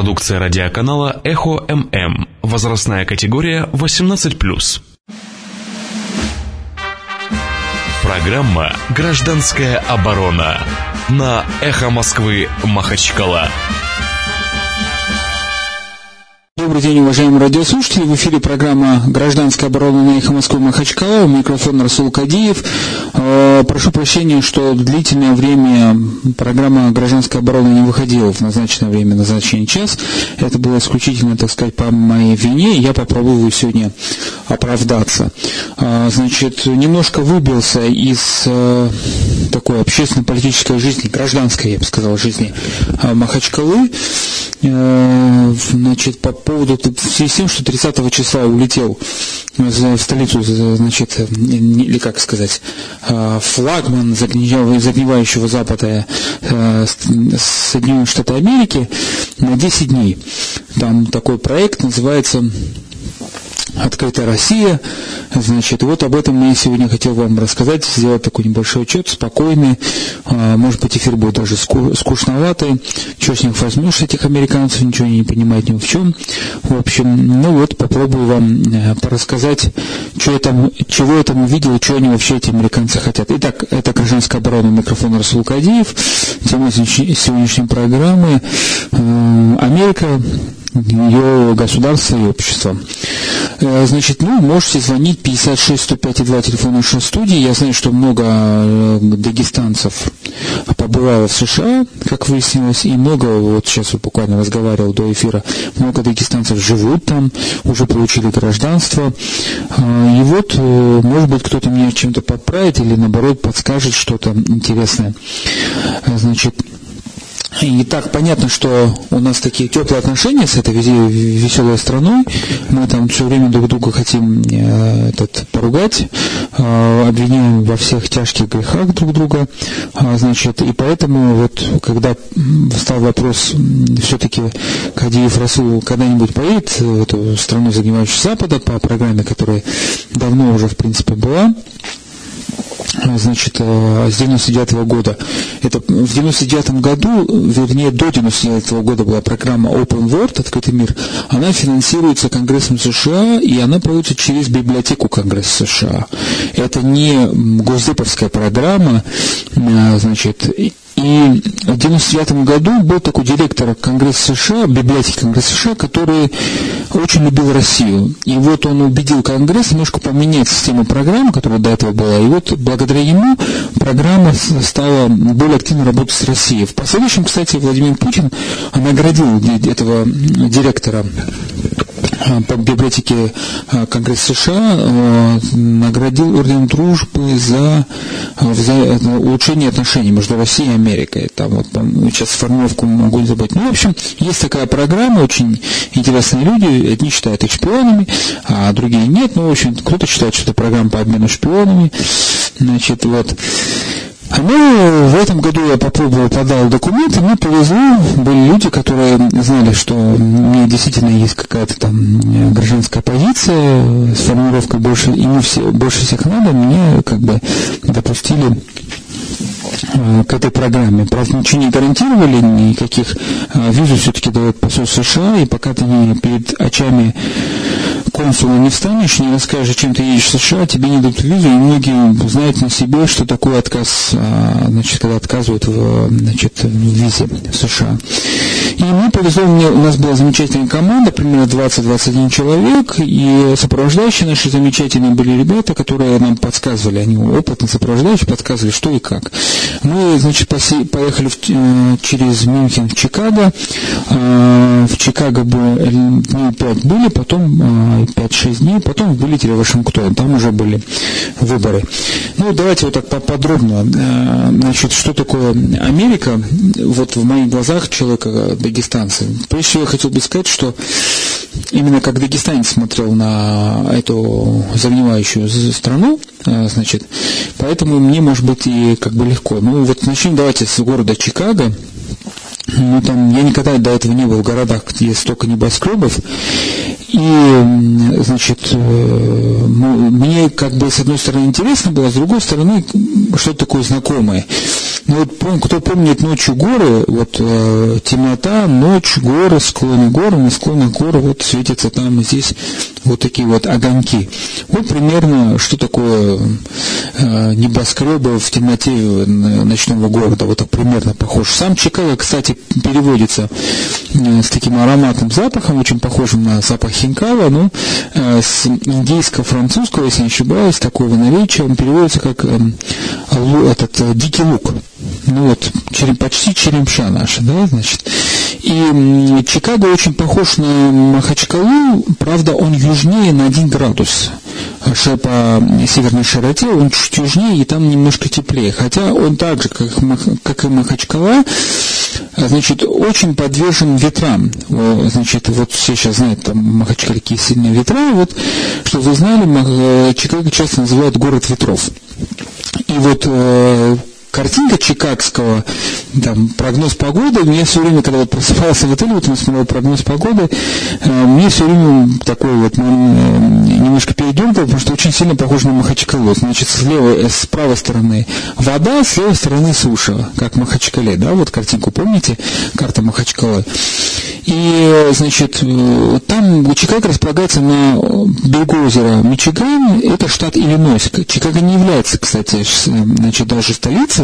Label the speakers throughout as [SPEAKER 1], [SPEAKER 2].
[SPEAKER 1] Продукция радиоканала «Эхо ММ». Возрастная категория 18+. Программа «Гражданская оборона» на «Эхо Москвы» Махачкала.
[SPEAKER 2] Добрый день, уважаемые радиослушатели. В эфире программа «Гражданская оборона» на эхо Москвы Махачкала. Микрофон Расул Кадиев. Э, прошу прощения, что длительное время программа «Гражданская оборона» не выходила в назначенное время, назначенный час. Это было исключительно, так сказать, по моей вине. Я попробую сегодня оправдаться. Э, значит, немножко выбился из э, такой общественно-политической жизни, гражданской, я бы сказал, жизни Махачкалы. Значит, по поводу, в связи с тем, что 30 числа улетел в столицу, значит, или как сказать, э, флагман загнивающего Запада э, Соединенных Штатов Америки на 10 дней. Там такой проект называется Открытая Россия. Значит, вот об этом я сегодня хотел вам рассказать, сделать такой небольшой отчет, спокойный. А, может быть, эфир будет даже скучноватый. Что с них возьмешь, этих американцев, ничего не понимают ни в чем. В общем, ну вот, попробую вам э, рассказать, что я там, чего я там увидел, что они вообще эти американцы хотят. Итак, это гражданская оборона, микрофон Расул Кадиев. Тема сегодняшней программы э, Америка ее государство и общество. Э, значит, ну, можете звонить 56 105 2 телефон нашей студии. Я знаю, что много э, дагестанцев побывало в США, как выяснилось, и много, вот сейчас вот буквально разговаривал до эфира, много дагестанцев живут там, уже получили гражданство. Э, и вот, может быть, кто-то меня чем-то подправит или, наоборот, подскажет что-то интересное. Значит, и так понятно, что у нас такие теплые отношения с этой веселой страной. Мы там все время друг друга хотим э, этот, поругать, э, обвиняем во всех тяжких грехах друг друга. А, значит, и поэтому вот когда стал вопрос, все-таки Кадиев Расул когда-нибудь поедет в эту страну загнивающего Запада по программе, которая давно уже в принципе была, значит, э, с 99 -го года. Это в 99 году, вернее, до 99 -го года была программа Open World, Открытый мир. Она финансируется Конгрессом США, и она проводится через библиотеку Конгресса США. Это не госдеповская программа, э, значит, и в 1999 году был такой директор Конгресса США, библиотеки Конгресса США, который очень любил Россию. И вот он убедил Конгресс немножко поменять систему программы, которая до этого была. И вот благодаря ему программа стала более активно работать с Россией. В последующем, кстати, Владимир Путин наградил этого директора Э, по библиотеке э, Конгресса США э, наградил орден дружбы за, за улучшение отношений между Россией и Америкой. Там вот сейчас формулировку могу забыть. Ну, в общем, есть такая программа, очень интересные люди, одни считают их шпионами, а другие нет. Ну, в общем, кто-то считает, что это программа по обмену шпионами. Значит, вот. Ну, в этом году я попробовал, подал документы, мне повезло, были люди, которые знали, что у меня действительно есть какая-то там э, гражданская позиция с формулировкой больше, не все, больше всех надо, мне как бы допустили к этой программе. Правда, ничего не гарантировали, никаких э, визу все-таки дает посол США, и пока ты не перед очами консула не встанешь, не расскажешь, чем ты едешь в США, тебе не дадут визу, и многие знают на себе, что такое отказ, а, значит, когда отказывают в, значит, в визе в США. И мне повезло, у нас была замечательная команда, примерно 20-21 человек, и сопровождающие наши замечательные были ребята, которые нам подсказывали, они опытные сопровождающие, подсказывали, что и как. Мы, значит, поехали в, э, через Мюнхен в Чикаго, а, в Чикаго мы 5 были, потом а, 5-6 дней, потом вылетели в Вашингтон, там уже были выборы. Ну, давайте вот так поподробно, э, значит, что такое Америка, вот в моих глазах человека дагестанца. Прежде всего я хотел бы сказать, что именно как дагестанец смотрел на эту загнивающую страну, э, значит, поэтому мне, может быть, и как бы легко. Ну, вот начнем давайте с города Чикаго, ну, там, я никогда до этого не был в городах, где столько небоскребов. И, значит, э, мне как бы с одной стороны интересно было, с другой стороны что-то такое знакомое. Ну вот кто помнит ночью горы, вот э, темнота, ночь, горы, склоны гор, на склонах гор вот светятся там и здесь вот такие вот огоньки. Вот примерно что такое э, небоскребы в темноте ночного города, вот так примерно похож. Сам Чикаго, кстати, переводится э, с таким ароматным запахом, очень похожим на запах хинкала, но э, с индейско-французского, если не ошибаюсь, такого наречия, он переводится как э, этот э, дикий лук. Ну вот, почти черемша наша, да, значит. И Чикаго очень похож на Махачкалу, правда, он южнее на 1 градус по северной широте, он чуть южнее и там немножко теплее. Хотя он так же, как, как и Махачкала, значит, очень подвержен ветрам. Значит, вот все сейчас знают, там Махачкале какие сильные ветра. Вот, что вы знали, Чикаго часто называют город ветров. И вот э, картинка чикагского, там, прогноз погоды, мне все время, когда вот просыпался в отеле, вот я смотрел прогноз погоды, э, мне все время такой вот э, немножко передергал, потому что очень сильно похож на Махачкалу. Значит, слева, э, с правой стороны вода, с левой стороны суша, как в Махачкале, да, вот картинку помните, карта Махачкалы. И, значит, там Чикаго располагается на берегу озера Мичиган, это штат Иллинойс. Чикаго не является, кстати, значит, даже столицей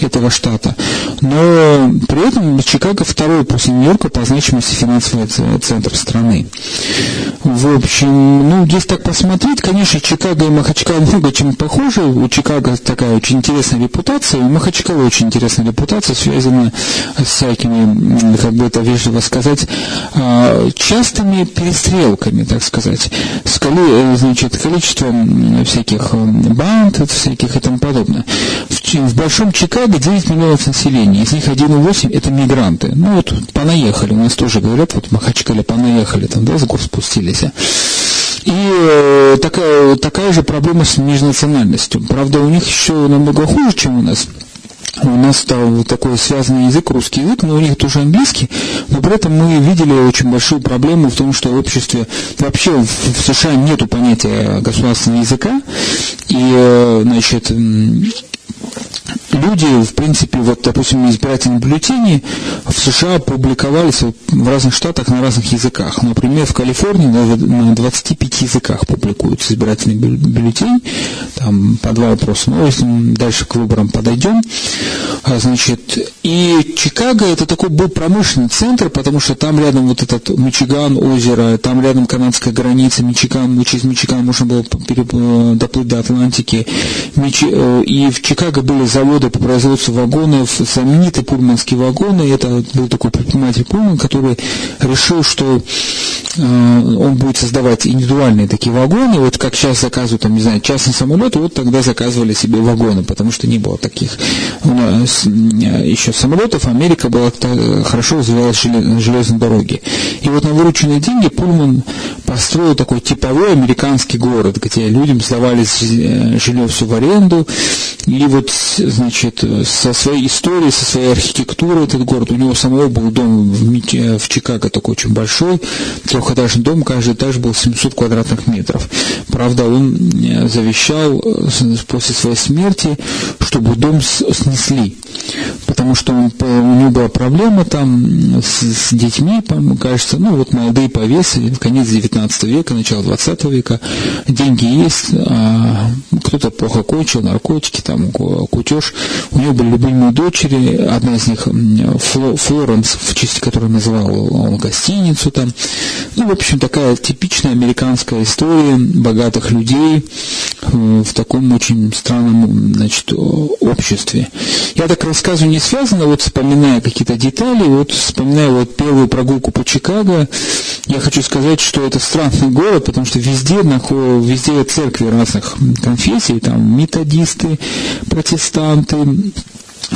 [SPEAKER 2] этого штата, но при этом Чикаго второй после Нью-Йорка по значимости финансовый центр страны. В общем, ну, если так посмотреть, конечно, Чикаго и Махачкала много чем похожи. У Чикаго такая очень интересная репутация, у Махачкала очень интересная репутация, связанная с всякими, как бы это вежливо сказать, а, частыми перестрелками, так сказать, с коли, значит, количеством всяких банд, всяких и тому подобное. В, в Большом Чикаго 9 миллионов населения, из них 1,8 это мигранты. Ну вот понаехали, у нас тоже говорят, вот Махачкале понаехали, там, да, с гор спустились. И э, такая, такая же проблема с межнациональностью. Правда, у них еще намного хуже, чем у нас у нас стал такой связанный язык, русский язык, но у них тоже английский, но при этом мы видели очень большую проблему в том, что в обществе вообще в США нету понятия государственного языка, и, э, значит, люди, в принципе, вот, допустим, избирательные бюллетени в США публиковались в разных штатах на разных языках. Например, в Калифорнии на 25 языках публикуется избирательный бюллетень, там по два вопроса. Но если дальше к выборам подойдем, а, значит, и Чикаго это такой был промышленный центр, потому что там рядом вот этот Мичиган, озеро, там рядом канадская граница, Мичиган, через Мичиган можно было э, доплыть до Атлантики. Э, и в Чикаго были заводы по производству вагонов, знаменитые пульманские вагоны. Это был такой предприниматель Пульман, который решил, что э, он будет создавать индивидуальные такие вагоны. Вот как сейчас заказывают, там, не знаю, частный самолет, вот тогда заказывали себе вагоны, потому что не было таких у нас э, еще самолетов. Америка была хорошо развивалась железной дороги. И вот на вырученные деньги Пульман построил такой типовой американский город, где людям сдавали э, жилье все в аренду. И вот, значит, со своей историей, со своей архитектурой этот город, у него самого был дом в, в Чикаго такой очень большой, трехэтажный дом, каждый этаж был 700 квадратных метров. Правда, он э, завещал э, после своей смерти, чтобы дом снесли, потому что он, у него была проблема там с, с детьми, кажется, ну вот молодые повесы, конец 19 века, начало 20 века, деньги есть, а кто-то плохо кончил, наркотики, там, кутеж. У него были любимые дочери, одна из них Флоренс, в честь которой называл он гостиницу там. Ну, в общем, такая типичная американская история богатых людей э, в таком очень странном, значит, обществе. Я так рассказываю не связано, вот вспоминая какие-то детали, вот вспоминая вот первую прогулку по Чикаго, я хочу сказать, что это странный город, потому что везде, везде церкви разных конфессий, там методисты, протестанты,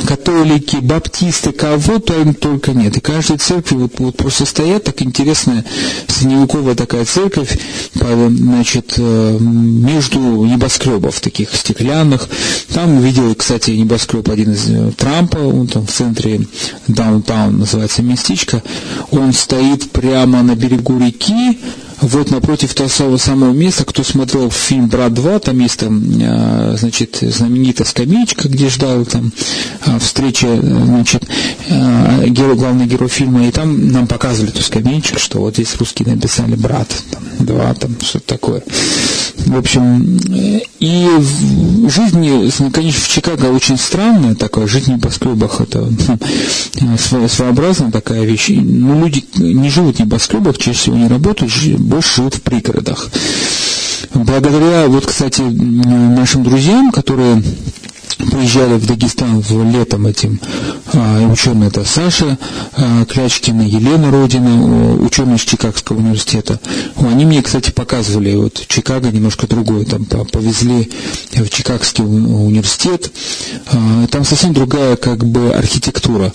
[SPEAKER 2] католики, баптисты, кого там только нет. И каждой церкви вот, вот просто стоят, так интересная средневековая такая церковь, значит, э, между небоскребов таких стеклянных. Там видел, кстати, небоскреб один из э, Трампа, он там в центре даунтаун называется местечко. Он стоит прямо на берегу реки, вот напротив того самого места, кто смотрел фильм «Брат 2», там есть там, а, значит, знаменитая скамеечка, где ждал там а, встречи, значит, а, герой, главный герой фильма, и там нам показывали эту скамеечку, что вот здесь русские написали «Брат», там, «Два», там, что-то такое. В общем, и в жизни, конечно, в Чикаго очень странная такая, жизнь в небоскребах, это своеобразная такая вещь. Ну, люди не живут в небоскребах, чаще всего не работают, больше живут в пригородах. Благодаря, вот, кстати, нашим друзьям, которые приезжали в Дагестан в летом этим а, ученые, это Саша а, Клячкина, Елена Родина, ученые из Чикагского университета. Они мне, кстати, показывали, вот Чикаго немножко другое, там повезли в Чикагский университет, а, там совсем другая как бы архитектура.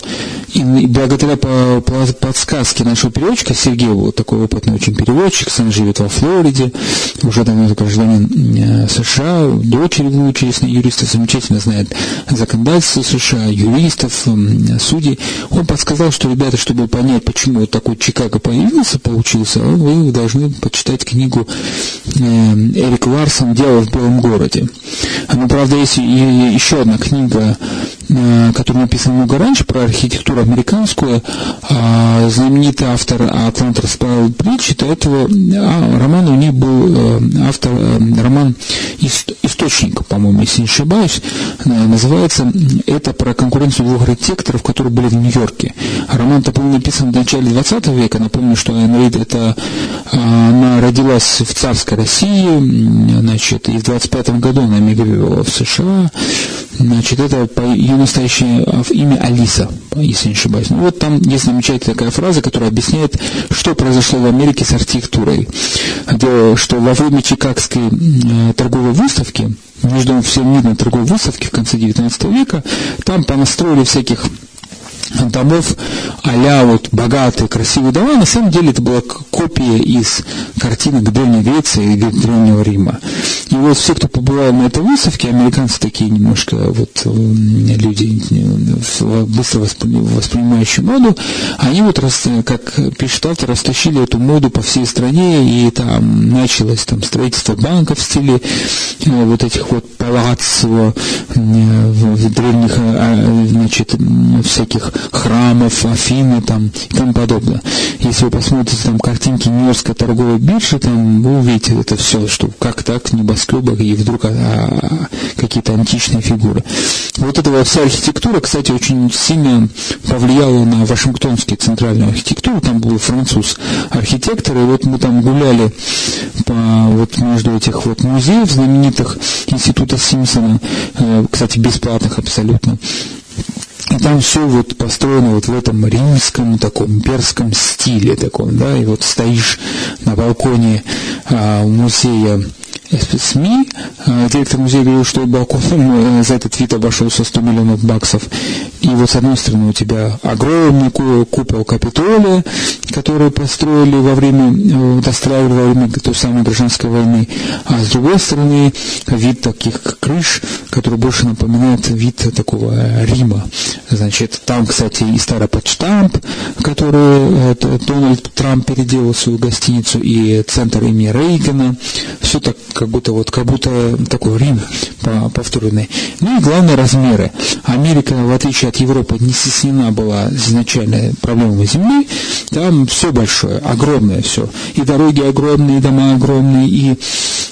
[SPEAKER 2] И благодаря по, по подсказке нашего переводчика Сергея, вот такой опытный очень переводчик, сын живет во Флориде, уже давно гражданин США, дочери выучились на юриста, замечательно знает законодательство США, юристов, судей. Он подсказал, что, ребята, чтобы понять, почему вот такой Чикаго появился, получился, вы должны почитать книгу э, Эрик Ларсон «Дело в белом городе». Но, правда, есть и еще одна книга Э, который написан много раньше, про архитектуру американскую, а знаменитый автор Атланта расправил плечи, до этого а, романа у них был э, автор, э, роман «Источник», по-моему, если не ошибаюсь, называется это про конкуренцию двух архитекторов, которые были в Нью-Йорке. Роман-то был написан в начале 20 века, напомню, что Айн Рид это, она родилась в царской России, значит, и в 25 году она эмигрировала в США, значит, это по ее настоящее а, имя Алиса, если не ошибаюсь. Ну, вот там есть замечательная такая фраза, которая объясняет, что произошло в Америке с архитектурой. Что во время Чикагской торговой выставки, между всемирной торговой выставки в конце XIX века, там понастроили всяких домов а вот богатые, красивые дома, на самом деле это была копия из картинок Древней Греции и Древнего Рима. И вот все, кто побывал на этой выставке, американцы такие немножко вот люди быстро воспринимающие моду, они вот, как пишет автор, растащили эту моду по всей стране, и там началось там строительство банков в стиле э, вот этих вот палаццо, в древних, а, значит, всяких храмов, Афины там и тому подобное. Если вы посмотрите там картинки Нью-Йоркской торговой биржи, там вы увидите это все, что как так, небоскребах и вдруг а, а, какие-то античные фигуры. Вот эта вся архитектура, кстати, очень сильно повлияла на Вашингтонскую центральную архитектуру. Там был француз архитектор, и вот мы там гуляли по, вот между этих вот музеев знаменитых Института Симпсона, э, кстати, бесплатных абсолютно. И там все вот построено вот в этом римском таком имперском стиле таком, да, и вот стоишь на балконе а, музея СМИ. А, директор музея говорил, что балкон э, за этот вид обошелся 100 миллионов баксов. И вот с одной стороны у тебя огромный купол Капитолия, который построили во время, э, достраивали во время той самой гражданской войны. А с другой стороны вид таких крыш, который больше напоминает вид такого Рима. Значит, там, кстати, и старый подштамп, который э, Дональд Трамп переделал свою гостиницу, и центр имени Рейгана. Все так как будто вот как будто такой Рим повторенный. Ну и главное размеры. Америка, в отличие от Европы, не стеснена была изначально проблемами земли. Там все большое, огромное все. И дороги огромные, и дома огромные, и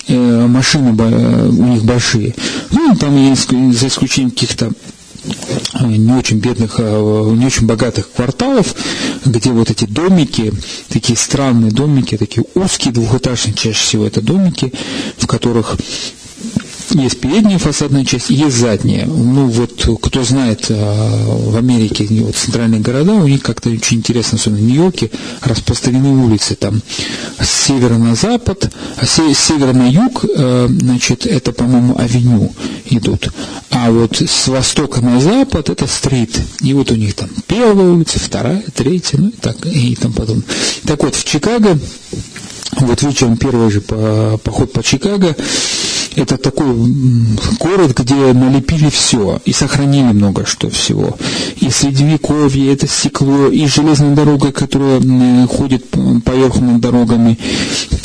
[SPEAKER 2] э, машины у них большие. Ну, там есть, за исключением каких-то не очень бедных, а, не очень богатых кварталов, где вот эти домики, такие странные домики, такие узкие, двухэтажные чаще всего это домики, в которых есть передняя фасадная часть, есть задняя. Ну вот, кто знает, а, в Америке вот, центральные города, у них как-то очень интересно, особенно в Нью-Йорке, распространены улицы там с севера на запад, а с севера на юг, а, значит, это, по-моему, авеню идут. А вот с востока на запад это стрит. И вот у них там первая улица, вторая, третья, ну и так, и там потом. Так вот, в Чикаго, вот вечером первый же по, поход по Чикаго, это такой город, где налепили все и сохранили много что всего. И средневековье, это стекло, и железная дорога, которая ходит поверху над дорогами,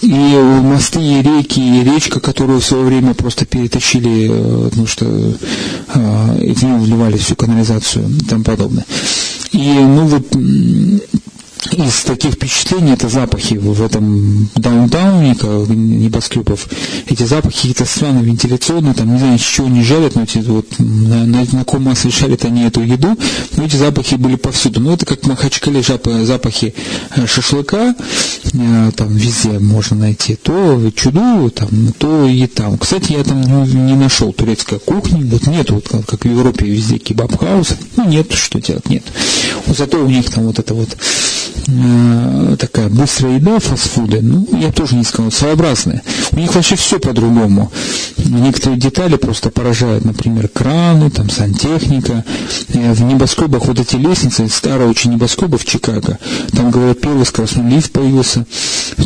[SPEAKER 2] и мосты, и реки, и речка, которую в свое время просто перетащили, э, потому что э, в нее вливали всю канализацию и тому подобное. И ну вот из таких впечатлений это запахи в этом даунтауне небоскребов. Эти запахи какие-то странные, вентиляционные, там, не знаю, с чего они жарят, но эти вот, на, на, на каком масле жарят они эту еду, но эти запахи были повсюду. Ну, это как в Махачкале запахи э, шашлыка, э, там везде можно найти, то чуду, там, то и там. Кстати, я там не нашел турецкой кухни, вот нет, вот как в Европе везде kebab house, ну, нет, что делать, нет. Зато у них там вот это вот э, такая быстрая еда, фастфуды, ну, я тоже не сказал, своеобразная. У них вообще все по-другому. Некоторые детали просто поражают, например, краны, там, сантехника. Э, в небоскребах вот эти лестницы, старые очень небоскребы в Чикаго, там, говорят, первый скоростной лифт появился.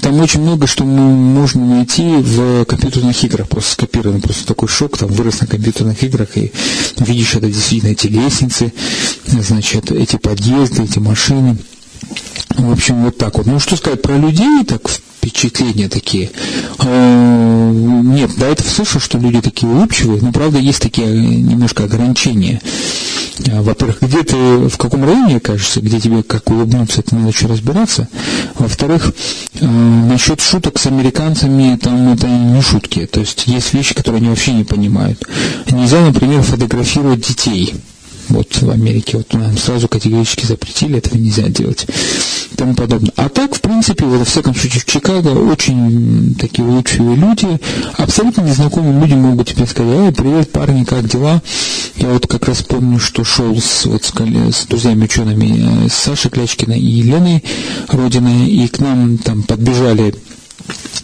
[SPEAKER 2] Там очень много, что можно найти в компьютерных играх, просто скопировано, просто такой шок, там, вырос на компьютерных играх, и видишь это действительно эти лестницы, значит, эти подъезды, эти машины. В общем, вот так вот. Ну, что сказать про людей, так впечатления такие. А, нет, до этого слышал, что люди такие улыбчивые, но, правда, есть такие немножко ограничения. А, во-первых, где ты, в каком районе кажется, где тебе как улыбнуться, это надо еще разбираться. Во-вторых, а, насчет шуток с американцами, там это не шутки. То есть есть вещи, которые они вообще не понимают. Нельзя, например, фотографировать детей вот в Америке вот нам сразу категорически запретили, этого нельзя делать и тому подобное. А так, в принципе, вот, во всяком случае, в Чикаго очень такие улыбчивые люди, абсолютно незнакомые люди могут тебе сказать, привет, парни, как дела? Я вот как раз помню, что шел с, вот, с, с друзьями учеными, э, с Сашей Клячкиной и Еленой Родиной, и к нам там подбежали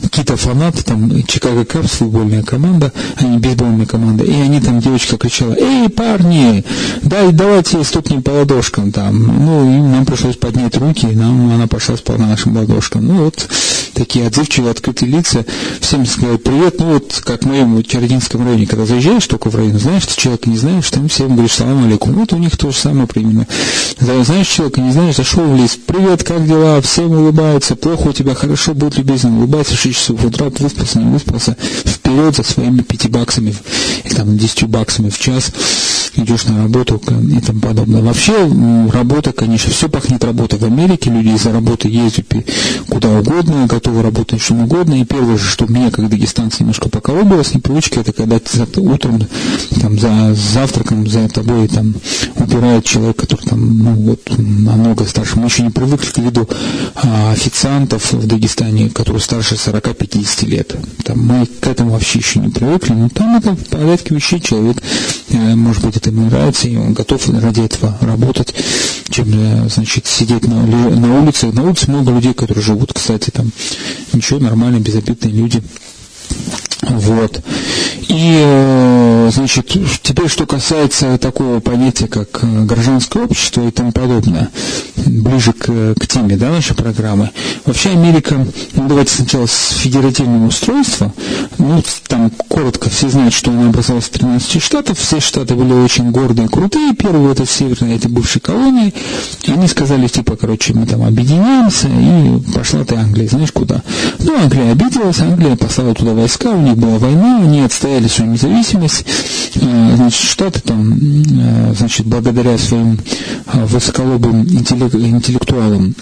[SPEAKER 2] какие-то фанаты, там, Чикаго Капс, футбольная команда, они бейсбольная команда, и они там, девочка кричала, эй, парни, дай, давайте стукнем по ладошкам там. Ну, и нам пришлось поднять руки, и нам, она пошла по нашим ладошкам. Ну, вот, такие отзывчивые, открытые лица, всем сказать привет, ну, вот, как в моем Чердинском районе, когда заезжаешь только в район, знаешь, ты человека не знаешь, там всем говоришь, салам алейкум. Вот у них то же самое примерно. Знаешь человека, не знаешь, зашел в лес, привет, как дела, всем улыбаются, плохо у тебя, хорошо, будь любезен, улыбайся, 6 часов утра, выспался, не выспался, вперед за своими пяти баксами или там десятью баксами в час идешь на работу и тому подобное. Вообще работа, конечно, все пахнет работой. В Америке люди из-за работы ездят куда угодно, готовы работать чем угодно. И первое же, что меня, как дагестанца, немножко поколобило с непривычки, это когда утром там, за завтраком за тобой там убирает человек, который там, ну, вот, намного старше. Мы еще не привыкли к виду а, официантов в Дагестане, которые старше 40-50 лет. Там, мы к этому вообще еще не привыкли, но там это в порядке вещей человек, э, может быть, это ему нравится, и он готов ради этого работать, чем, э, значит, сидеть на, на улице. На улице много людей, которые живут, кстати, там ничего, нормальные, безобидные люди. Вот. И, э, значит, теперь, что касается такого понятия, как э, гражданское общество и тому подобное, ближе к, к теме да, нашей программы. Вообще Америка, ну, давайте сначала с федеративного устройства, ну, там коротко, все знают, что она образовалась из 13 штатов, все штаты были очень гордые крутые, первые это северные, это бывшие колонии, и они сказали, типа, короче, мы там объединяемся, и пошла ты Англия, знаешь куда? Ну, Англия обиделась, Англия послала туда войска, у них была война, они отстояли свою независимость, значит, штаты там, э, значит, благодаря своим э, высоколобым интеллектуалам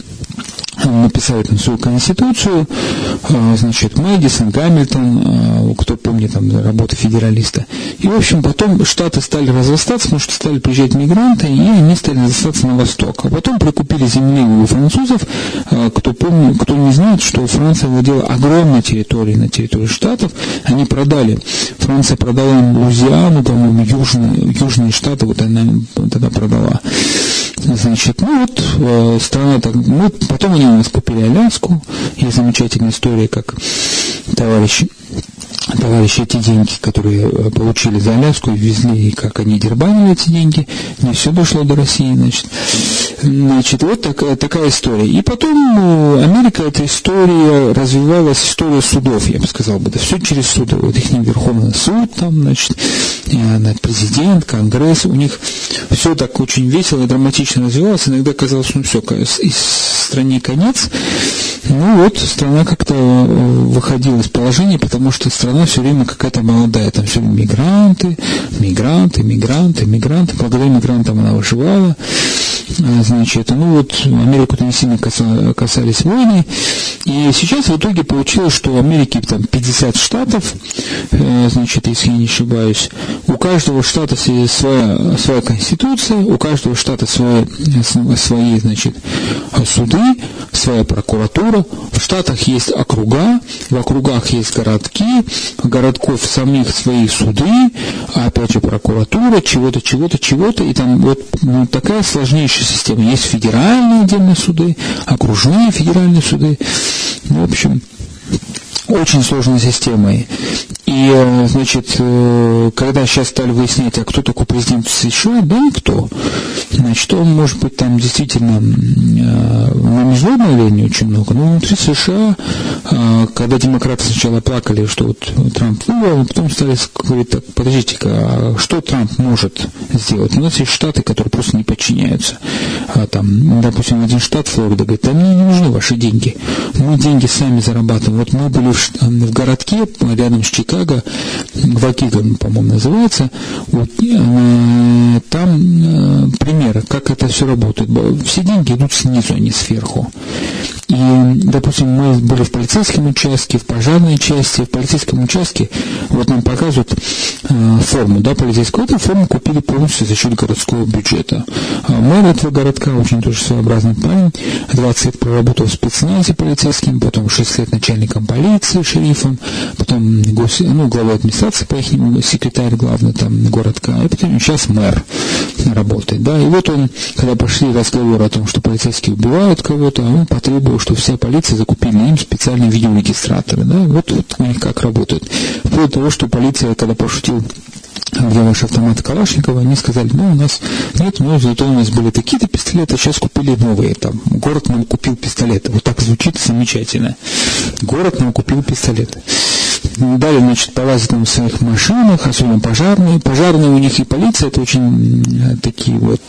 [SPEAKER 2] написали там свою конституцию, а, значит, Мэдисон, Гамильтон, а, кто помнит там работы федералиста. И, в общем, потом штаты стали разрастаться, потому что стали приезжать мигранты, и они стали разрастаться на восток. А потом прикупили земли у французов, а, кто помнит, кто не знает, что Франция владела огромной территорией на территории штатов, они продали. Франция продала им Лузиану, по-моему, южные, южные штаты, вот она тогда продала. Значит, ну вот э, страна так, ну, потом они у нас купили Аляску, есть замечательная история, как товарищ товарищи эти деньги, которые э, получили за Аляску, везли, и как они дербанили эти деньги, не все дошло до России, значит. Значит, вот такая, такая история. И потом э, Америка, эта история развивалась, история судов, я бы сказал бы, да, все через суды. Вот их Верховный суд, там, значит, президент, Конгресс, у них все так очень весело и драматично развивалось, иногда казалось, ну все, из стране конец. Ну вот, страна как-то выходила из положения, потому что страна все время какая-то молодая, там все время мигранты, мигранты, мигранты, мигранты. Благодаря мигрантам она выживала. А, значит, ну вот Америку-то не сильно касались войны. И сейчас в итоге получилось, что в Америке там 50 штатов, э, значит, если я не ошибаюсь, у каждого штата своя, своя конституция, у каждого штата свои, свои значит, суды, своя прокуратура, в штатах есть округа, в округах есть городки, городков самих свои суды, а опять же прокуратура, чего-то, чего-то, чего-то, и там вот ну, такая сложнейшая система. Есть федеральные отдельные суды, окружные федеральные суды, в общем, очень сложной системой. И, э, значит, э, когда сейчас стали выяснять, а кто такой президент США, да никто. Значит, он может быть там действительно э, на международной арене очень много, но внутри США, когда демократы сначала плакали, что вот Трамп выиграл, а потом стали говорить, так, подождите-ка, а что Трамп может сделать? У нас есть штаты, которые просто не подчиняются. А там, допустим, один штат, Флорида, говорит, а мне не нужны ваши деньги. Мы деньги сами зарабатываем. Вот мы были в, в городке рядом с Чикаго, Вакиган, по-моему, называется, вот, там э, пример, как это все работает. Все деньги идут снизу, а не сверху. И, допустим, мы были в полицейском участке, в пожарной части, в полицейском участке, вот нам показывают э, форму, да, полицейскую. Эту форму купили полностью за счет городского бюджета. А мэр этого городка, очень тоже своеобразный парень, 20 лет проработал в спецназе полицейским, потом 6 лет начальником полиции, шерифом, потом гос, ну, глава администрации, по их секретарь главный там городка, и потом сейчас мэр работает, да. И вот он, когда пошли разговоры о том, что полицейские убивают кого-то, он потребовал, что вся полиция закупили им специальные видеорегистраторы. Да? Вот, вот у них как работает. Вплоть до того, что полиция, когда пошутил где ваши автоматы Калашникова, они сказали, ну, у нас нет, но зато у нас были такие-то пистолеты, сейчас купили новые, там, город нам купил пистолеты. Вот так звучит замечательно. Город нам купил пистолеты. Далее, значит, полазят там в своих машинах, особенно пожарные. Пожарные у них и полиция, это очень э, такие вот,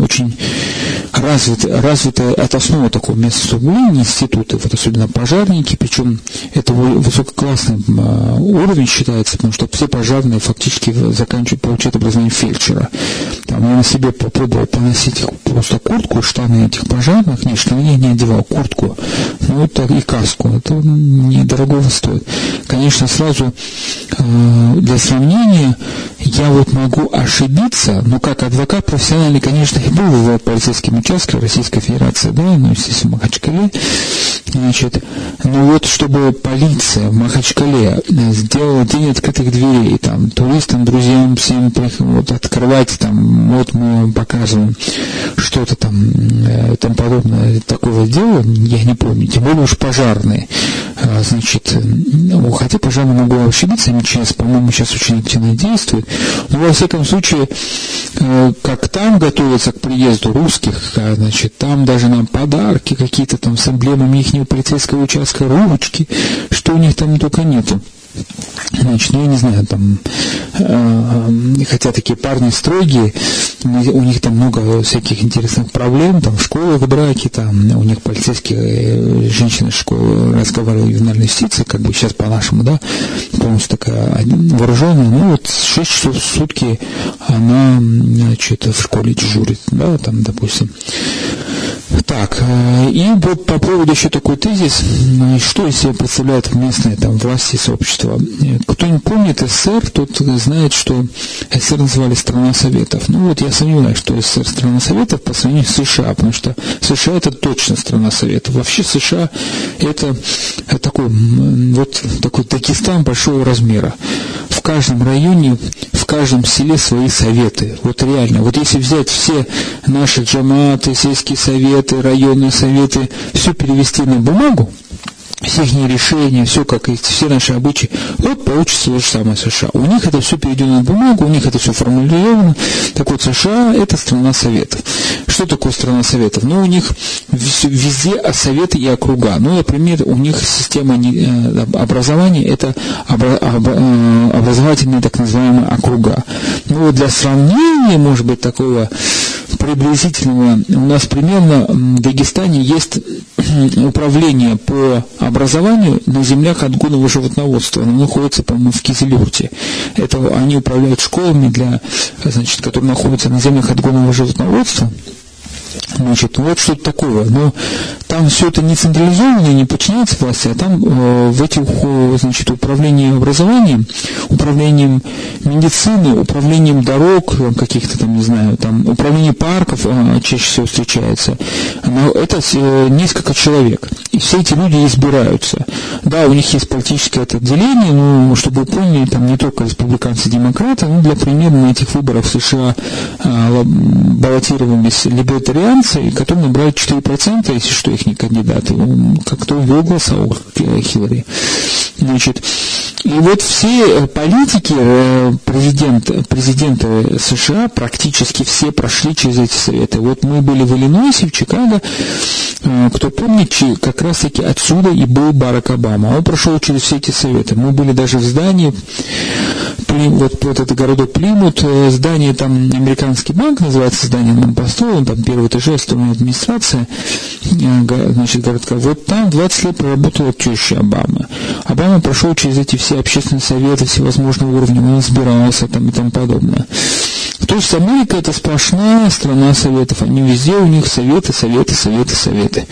[SPEAKER 2] очень развитые, развитые, это основа такого места субления институты, вот особенно пожарники, причем это высококлассный а, уровень считается, потому что все пожарные фактически заканчивают, получают образование фельдшера. Там я на себе попробовал поносить просто куртку, штаны этих пожарных, нет, штаны я не одевал, куртку, ну это и каску, это недорогого стоит. Конечно, сразу э, для сравнения я вот могу ошибиться, но как адвокат профессиональный, конечно, я был в полицейском участке Российской Федерации, да, ну, естественно, в Махачкале, значит, но вот чтобы полиция в Махачкале э, сделала день открытых дверей, там, туристам, друзьям, всем вот, открывать, там, вот мы вам показываем что-то там, э, там подобное, такого дела, я не помню, тем более уж пожарные, а, значит, ну, хотя пожарные могу ошибиться, сейчас, по-моему, сейчас очень активно действуют, но, во всяком случае, э, как там готовятся к приезду русских, а, значит, там даже нам подарки какие-то там с эмблемами их полицейского участка, ручки, что у них там только нету. Значит, ну я не знаю, там, э, хотя такие парни строгие, у них там много всяких интересных проблем, там, в школах, в браке, там, у них полицейские э, женщины в школе разговаривали ювенальной юстиции, как бы сейчас по-нашему, да, полностью такая вооруженная, ну вот 6 часов в сутки она, значит, в школе дежурит, да, там, допустим. Так, э, и вот по поводу еще такой тезис, что из себя представляют местные там власти и сообщества. Кто не помнит СССР, тот знает, что СССР называли страна Советов. Ну вот я сомневаюсь, что СССР страна Советов по сравнению с США, потому что США это точно страна Советов. Вообще США это такой, вот такой Дагестан большого размера. В каждом районе, в каждом селе свои советы. Вот реально, вот если взять все наши джаматы, сельские советы, районные советы, все перевести на бумагу, все их решения, все как и все наши обычаи, вот получится то же самое США. У них это все переведено на бумагу, у них это все формулировано. Так вот, США – это страна Советов. Что такое страна Советов? Ну, у них везде Советы и округа. Ну, например, у них система э, образования – это э, образовательные так называемые округа. Ну, для сравнения, может быть, такого приблизительного, у нас примерно в Дагестане есть управление по образованию на землях отгонного животноводства. Оно находится, по-моему, в Кизилюрте. Это они управляют школами, для, значит, которые находятся на землях отгонного животноводства. Значит, вот что-то такое. Но там все это не централизовано, не подчиняется власти, а там э, в этих, значит, управлением образованием, управлением медицины, управлением дорог, каких-то там, не знаю, там, управление парков э, чаще всего встречается. Но это э, несколько человек. И все эти люди избираются. Да, у них есть политическое это деление, но, чтобы вы поняли, там не только республиканцы, демократы, ну, для примера, на этих выборах в США э, баллотировались либертарианцы, Франции, которые набрали 4%, если что, их не кандидаты. Как-то ввел голосовал Хиллари. Значит, и вот все э, политики, э, президент, президенты США, практически все прошли через эти советы. Вот мы были в Иллинойсе, в Чикаго, э, кто помнит, как раз таки отсюда и был Барак Обама. Он прошел через все эти советы. Мы были даже в здании, вот, вот это городок Плимут, здание там американский банк, называется здание нам построен, там первый остальная администрация, значит, городка. Вот там 20 лет проработала теща Обамы. Обама прошел через эти все общественные советы всевозможного уровня, он избирался там и тому подобное. То есть Америка это сплошная страна советов. Они везде у них советы, советы, советы, советы.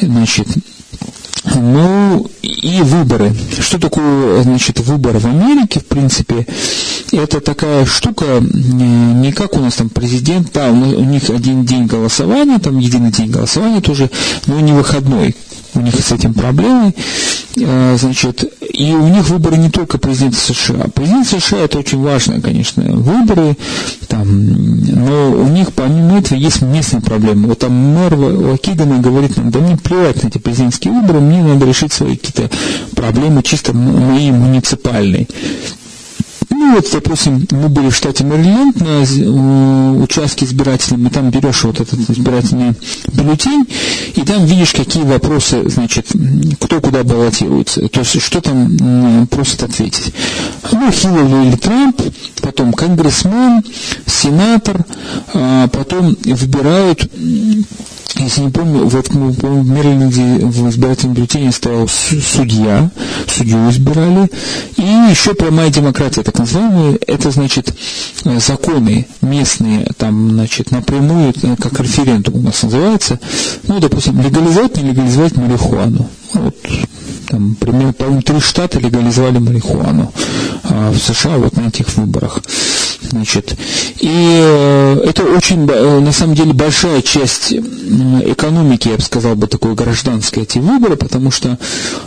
[SPEAKER 2] Значит, ну и выборы. Что такое, значит, выбор в Америке, в принципе, это такая штука, не как у нас там президент, да, у них один день голосования, там единый день голосования тоже, но не выходной у них с этим проблемы, а, значит, и у них выборы не только президента США. Президент США это очень важно, конечно, выборы, там, но у них помимо этого есть местные проблемы. Вот там мэр Лакигана говорит нам, да мне плевать на эти президентские выборы, мне надо решить свои какие-то проблемы чисто мои муниципальные. Ну вот, допустим, мы были в штате Мэриленд на участке избирательном, и там берешь вот этот избирательный бюллетень, и там видишь, какие вопросы, значит, кто куда баллотируется. То есть, что там просят ответить. Ну, Хиллари или Трамп, потом конгрессмен, сенатор, а потом выбирают если не помню, вот в Мэриленде в избирательном бюллетене стоял судья, судью избирали, и еще прямая демократия, так называемая, это значит э, законы местные, там, значит, напрямую, э, как референдум у нас называется, ну, допустим, легализовать, не легализовать марихуану. Вот, там, примерно, по-моему, три штата легализовали марихуану а в США вот на этих выборах. Значит, и э, это очень, э, на самом деле, большая часть экономики, я бы сказал бы, такой гражданской эти выборы, потому что,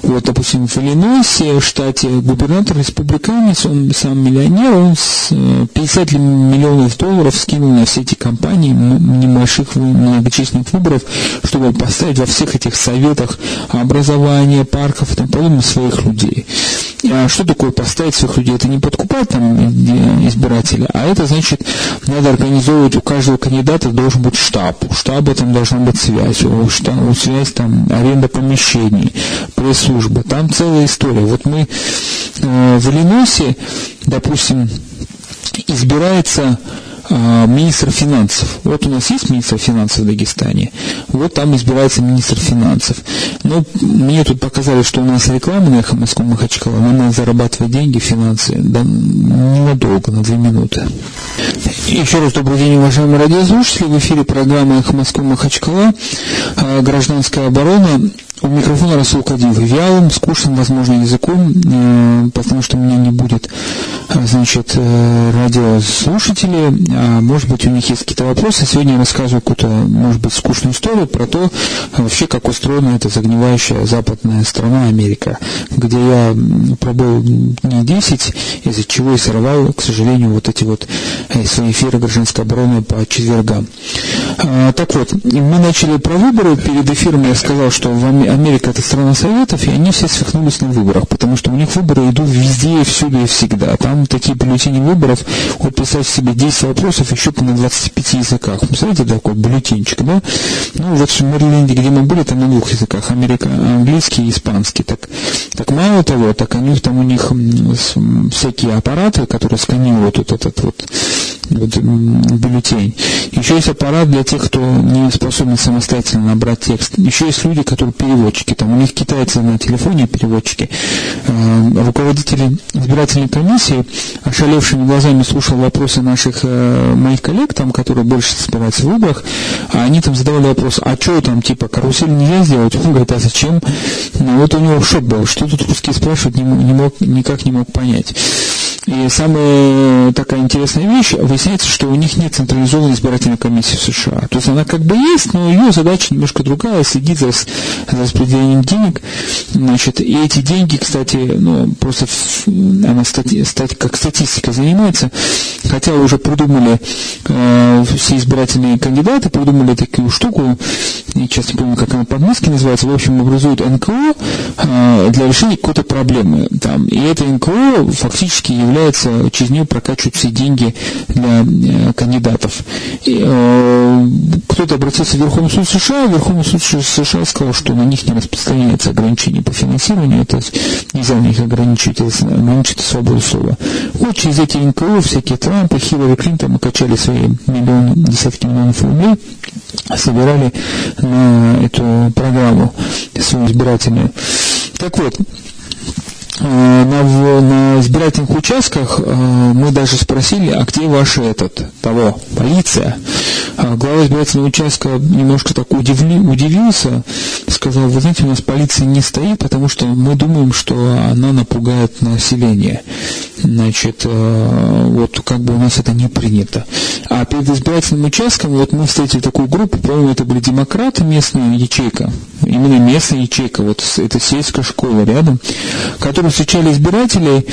[SPEAKER 2] вот, допустим, в Иллинойсе, в штате, губернатор республиканец, он сам миллионер, он с 50 э, миллионов долларов скинул на все эти компании небольших многочисленных выборов, чтобы поставить во всех этих советах образования, парков и тому подобное своих людей. А что такое поставить своих людей? Это не подкупать там избирателя, а это значит, надо организовывать, у каждого кандидата должен быть штаб. У штаба там должна быть связь, у, штаба, у связь там аренда помещений, пресс-служба. Там целая история. Вот мы э, в Иллинойсе, допустим, избирается министр финансов. Вот у нас есть министр финансов в Дагестане, вот там избирается министр финансов. Но мне тут показали, что у нас реклама на Москвы Махачкала, нам надо зарабатывать деньги, финансы, да, ненадолго, на две минуты. Еще раз добрый день, уважаемые радиослушатели. В эфире программа Москвы Махачкала, а, гражданская оборона. У микрофона Расул Кадиев. Вялым, скучным, возможно, языком, э, потому что у меня не будет, э, значит, э, радиослушателей, а может быть, у них есть какие-то вопросы. Сегодня я рассказываю какую-то, может быть, скучную историю про то, вообще, как устроена эта загнивающая западная страна Америка, где я пробыл не 10, из-за чего и сорвал, к сожалению, вот эти вот свои эфиры гражданской обороны по четвергам. Так вот, мы начали про выборы. Перед эфиром я сказал, что в Америка это страна советов, и они все свихнулись на выборах, потому что у них выборы идут везде, всюду и всегда. Там такие бюллетени выборов, вот представьте себе 10 вопросов еще на 25 языках. Представляете, такой бюллетенчик, да? Ну, вот в Мэриленде, где мы были, там на двух языках, америка, английский и испанский. Так, так мало того, так они, там у них всякие аппараты, которые сканируют вот этот вот вот, бюллетень. Еще есть аппарат для тех, кто не способен самостоятельно набрать текст. Еще есть люди, которые переводчики. Там у них китайцы на телефоне переводчики. Э, руководители избирательной комиссии, ошалевшими глазами слушал вопросы наших э, моих коллег, там, которые больше собираются в выборах, а они там задавали вопрос, а что там, типа, карусель нельзя сделать? Он говорит, а зачем? Ну, вот у него шок был, что тут русские спрашивают, не, не мог, никак не мог понять. И самая такая интересная вещь, выясняется, что у них нет централизованной избирательной комиссии в США. То есть она как бы есть, но ее задача немножко другая, следить за, за распределением денег. Значит, и эти деньги, кстати, ну, просто она стати, стати, как статистика занимается, хотя уже придумали э, все избирательные кандидаты, придумали такую штуку, я сейчас не помню, как она по-английски называется, в общем, образуют НКО э, для решения какой-то проблемы. Там. И это НКО фактически является является, через нее прокачивают все деньги для э, кандидатов. И, э, кто-то обратился в Верховный суд США, Верховный суд США сказал, что на них не распространяется ограничение по финансированию, то есть нельзя на них ограничивать, ограничить свободу слова. Вот через эти НКО всякие Трампы, Хиллари Клинтон качали свои миллионы, десятки миллионов рублей, собирали на эту программу свою избирательную. Так вот, на, на избирательных участках э, мы даже спросили, а где ваш этот, того, полиция? А глава избирательного участка немножко так удивли, удивился, сказал, вы знаете, у нас полиция не стоит, потому что мы думаем, что она напугает население. Значит, э, вот как бы у нас это не принято. А перед избирательным участком, вот мы встретили такую группу, по-моему, это были демократы, местная ячейка, именно местная ячейка, вот это сельская школа рядом, которые встречали избирателей,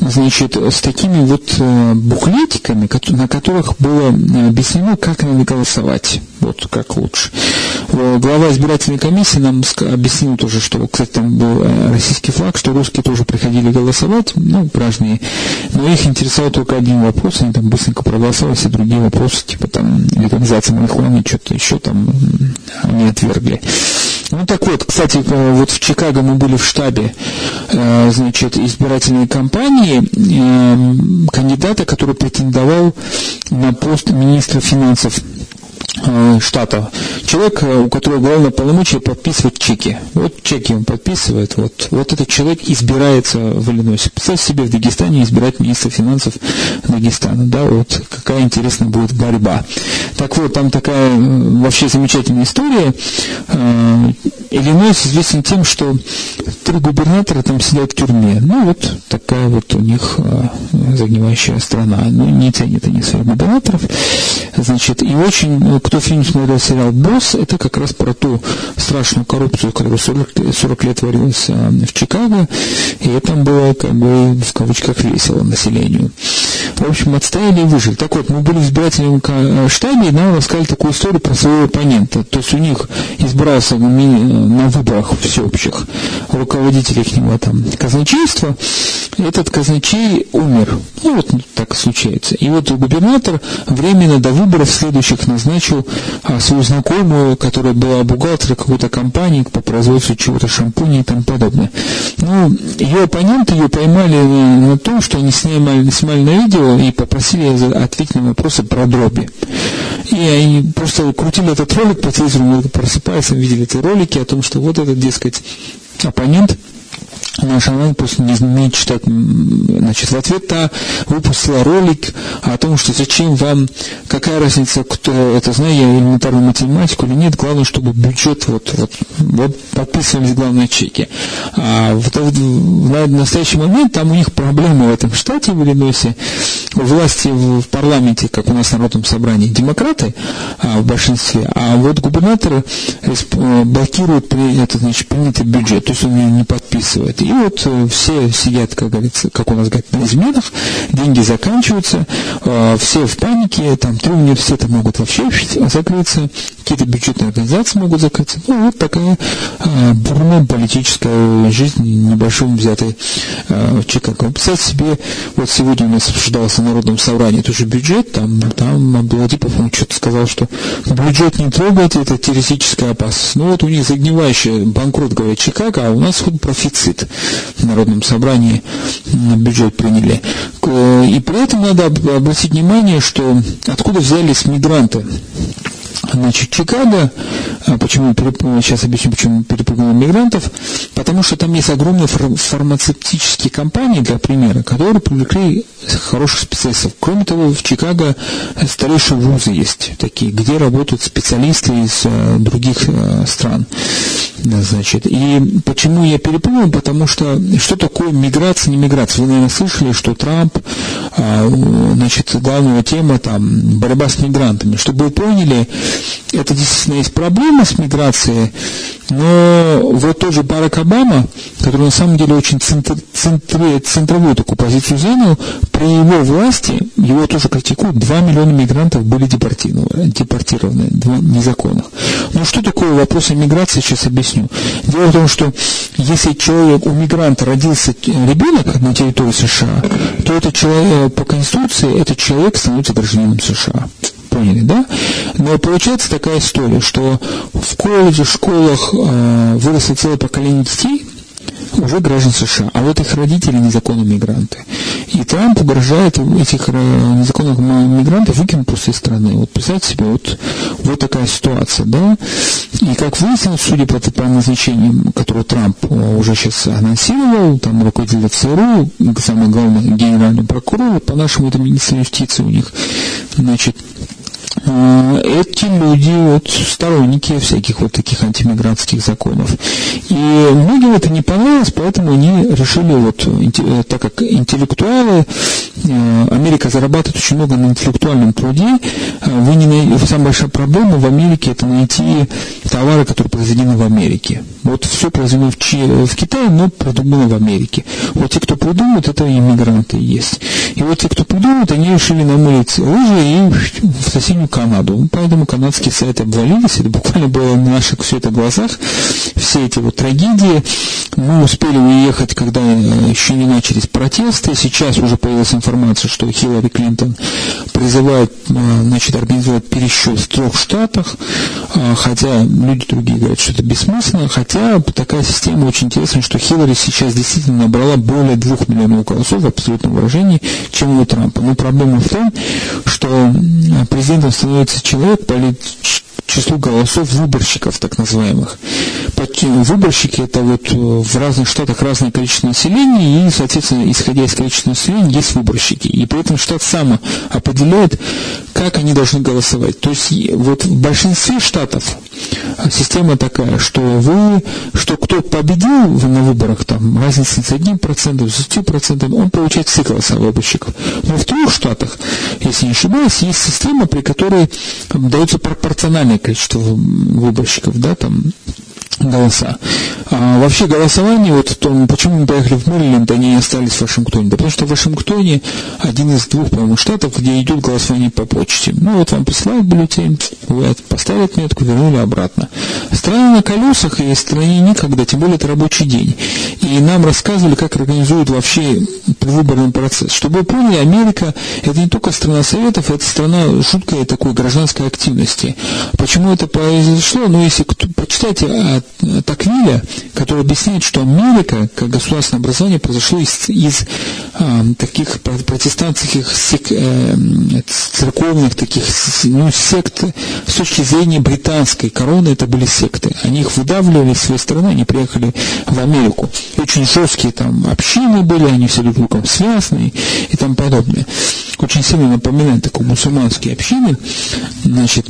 [SPEAKER 2] значит, с такими вот э, буклетиками, на которых было объяснено, как надо голосовать. Вот как лучше. Глава избирательной комиссии нам объяснил тоже, что, кстати, там был э, российский флаг, что русские тоже приходили голосовать, ну, граждане, но их интересовал только один вопрос, они там быстренько проголосовали, все другие вопросы, типа там легализация марихуаны, что-то еще там они отвергли. Ну так вот, кстати, э, вот в Чикаго мы были в штабе, э, значит, избирательной кампании кандидата, который претендовал на пост министра финансов Э, штата. Человек, э, у которого главное полномочия подписывать чеки. Вот чеки он подписывает. Вот, вот этот человек избирается в Иллинойсе. Представьте себе в Дагестане избирать министра финансов Дагестана. Да, вот какая интересная будет борьба. Так вот, там такая э, вообще замечательная история. Иллинойс известен тем, что три губернатора там сидят в тюрьме. Ну вот такая вот у них загнивающая страна. Ну, не ценят они своих губернаторов. Значит, и очень кто фильм смотрел сериал «Босс», это как раз про ту страшную коррупцию, которая 40, 40 лет творилась а, в Чикаго, и там было, как бы, в кавычках, весело населению. В общем, отстояли и выжили. Так вот, мы были в избирательном э, штабе, и нам рассказали такую историю про своего оппонента. То есть у них избрался на выборах всеобщих руководителей к нему там казначейства, этот казначей умер. Ну, вот так случается. И вот губернатор временно до выборов следующих назначил а, свою знакомую, которая была бухгалтером какой-то компании по производству чего-то шампуня и тому подобное. Ну, ее оппоненты ее поймали на том, что они снимали, снимали на видео и попросили ответить на вопросы про дроби. И они просто крутили этот ролик по телевизору, мы просыпались, видели эти ролики о том, что вот этот, дескать, оппонент – наш онлайн просто не умеет читать. Значит, в ответ та выпустила ролик о том, что зачем вам, какая разница, кто это знает, я элементарную математику или нет, главное, чтобы бюджет, вот, вот, вот подписывались главные чеки. А в, на настоящий момент там у них проблемы в этом штате, в Иллинойсе, власти в, в парламенте, как у нас в Народном собрании, демократы а, в большинстве, а вот губернаторы э, блокируют при, это, значит, принятый бюджет, то есть он ее не подписывает. И вот э, все сидят, как говорится, как у нас говорят, на изменах, деньги заканчиваются, э, все в панике, там три университета могут вообще закрыться, какие-то бюджетные организации могут закрыться. Ну, вот такая э, бурная политическая жизнь небольшой взятой Чикаго. Представьте себе, вот сегодня у нас обсуждался в Народном собрании тоже бюджет, там, там Белодипов, он что-то сказал, что бюджет не трогать, это террористическая опасность. Ну вот у них загнивающий банкрот, говорит Чикаго, а у нас хоть профицит в Народном собрании бюджет приняли. И при этом надо обратить внимание, что откуда взялись мигранты. Значит, Чикаго, а почему сейчас объясню, почему перепрыгнули мигрантов, потому что там есть огромные фармацевтические компании, для примера, которые привлекли хороших специалистов. Кроме того, в Чикаго старейшие вузы есть такие, где работают специалисты из э, других э, стран. Значит, и почему я перепрыгнул? Потому что что такое миграция, не миграция? Вы, наверное, слышали, что Трамп, а, значит, главная тема там борьба с мигрантами. Чтобы вы поняли, это действительно есть проблема с миграцией, но вот тот же Барак Обама, который на самом деле очень центр, центре, центровую такую позицию занял, при его власти, его тоже критикуют, 2 миллиона мигрантов были депортированы, депортированы незаконных. Но что такое вопрос миграции, сейчас объясню. Дело в том, что если человек, у мигранта родился ребенок на территории США, то этот человек, по Конституции этот человек становится гражданином США поняли, да? Но получается такая история, что в колледже, школах э, выросло целое поколение детей, уже граждан США, а вот их родители незаконные мигранты. И Трамп угрожает этих э, незаконных мигрантов выкинуть из страны. Вот представьте себе, вот, вот такая ситуация, да? И как выяснилось, судя по, по назначениям, которые Трамп э, уже сейчас анонсировал, там руководитель ЦРУ, самый главный генеральный прокурор, по-нашему это министр юстиции у них, значит, эти люди вот сторонники всяких вот таких антимигрантских законов. И многим это не понравилось, поэтому они решили вот, э, так как интеллектуалы, э, Америка зарабатывает очень много на интеллектуальном труде, вы не самая большая проблема в Америке это найти товары, которые произведены в Америке. Вот все произведено в, в Китае, но придумано в Америке. Вот те, кто придумают, это иммигранты есть. И вот те, кто придумают, они решили намылить лыжи и в соседнюю Канаду. Поэтому канадские сайты обвалились. Это буквально было на наших все это глазах. Все эти вот трагедии. Мы успели уехать, когда э, еще не начались протесты. Сейчас уже появилась информация, что Хиллари Клинтон призывает, э, значит, организовать пересчет в трех штатах. А, хотя люди другие говорят, что это бессмысленно. Хотя такая система очень интересная, что Хиллари сейчас действительно набрала более двух миллионов голосов в абсолютном выражении, чем у Трампа. Но проблема в том, что президентом становится человек по числу голосов выборщиков, так называемых. Выборщики это вот в разных штатах разное количество населения, и, соответственно, исходя из количества населения, есть выборщики. И при этом штат сам определяет, как они должны голосовать. То есть вот в большинстве штатов система такая, что вы, что кто победил на выборах, там разница с одним процентом, с 10 процентом, он получает все голоса выборщиков. Но в трех штатах, если не ошибаюсь, есть система, при которой дается пропорциональное количество выборщиков, да, там голоса. А вообще голосование, вот том, почему мы поехали в Мэриленд, они остались в Вашингтоне? Да потому что в Вашингтоне один из двух, по-моему, штатов, где идет голосование по почте. Ну вот вам присылают бюллетень, вы поставили отметку, вернули обратно. Страна на колесах и стране никогда, тем более это рабочий день. И нам рассказывали, как организуют вообще предвыборный процесс. Чтобы вы поняли, Америка это не только страна советов, это страна жуткой такой гражданской активности. Почему это произошло? Ну, если кто, почитайте от Таквиля, который объясняет, что Америка, как государственное образование, произошло из, из э, таких протестантских сек, э, церковных таких ну, сект с точки зрения британской короны, это были секты. Они их выдавливали из своей страны, они приехали в Америку. Очень жесткие там общины были, они все друг другом связаны и тому подобное. Очень сильно напоминает такие мусульманские общины. Значит,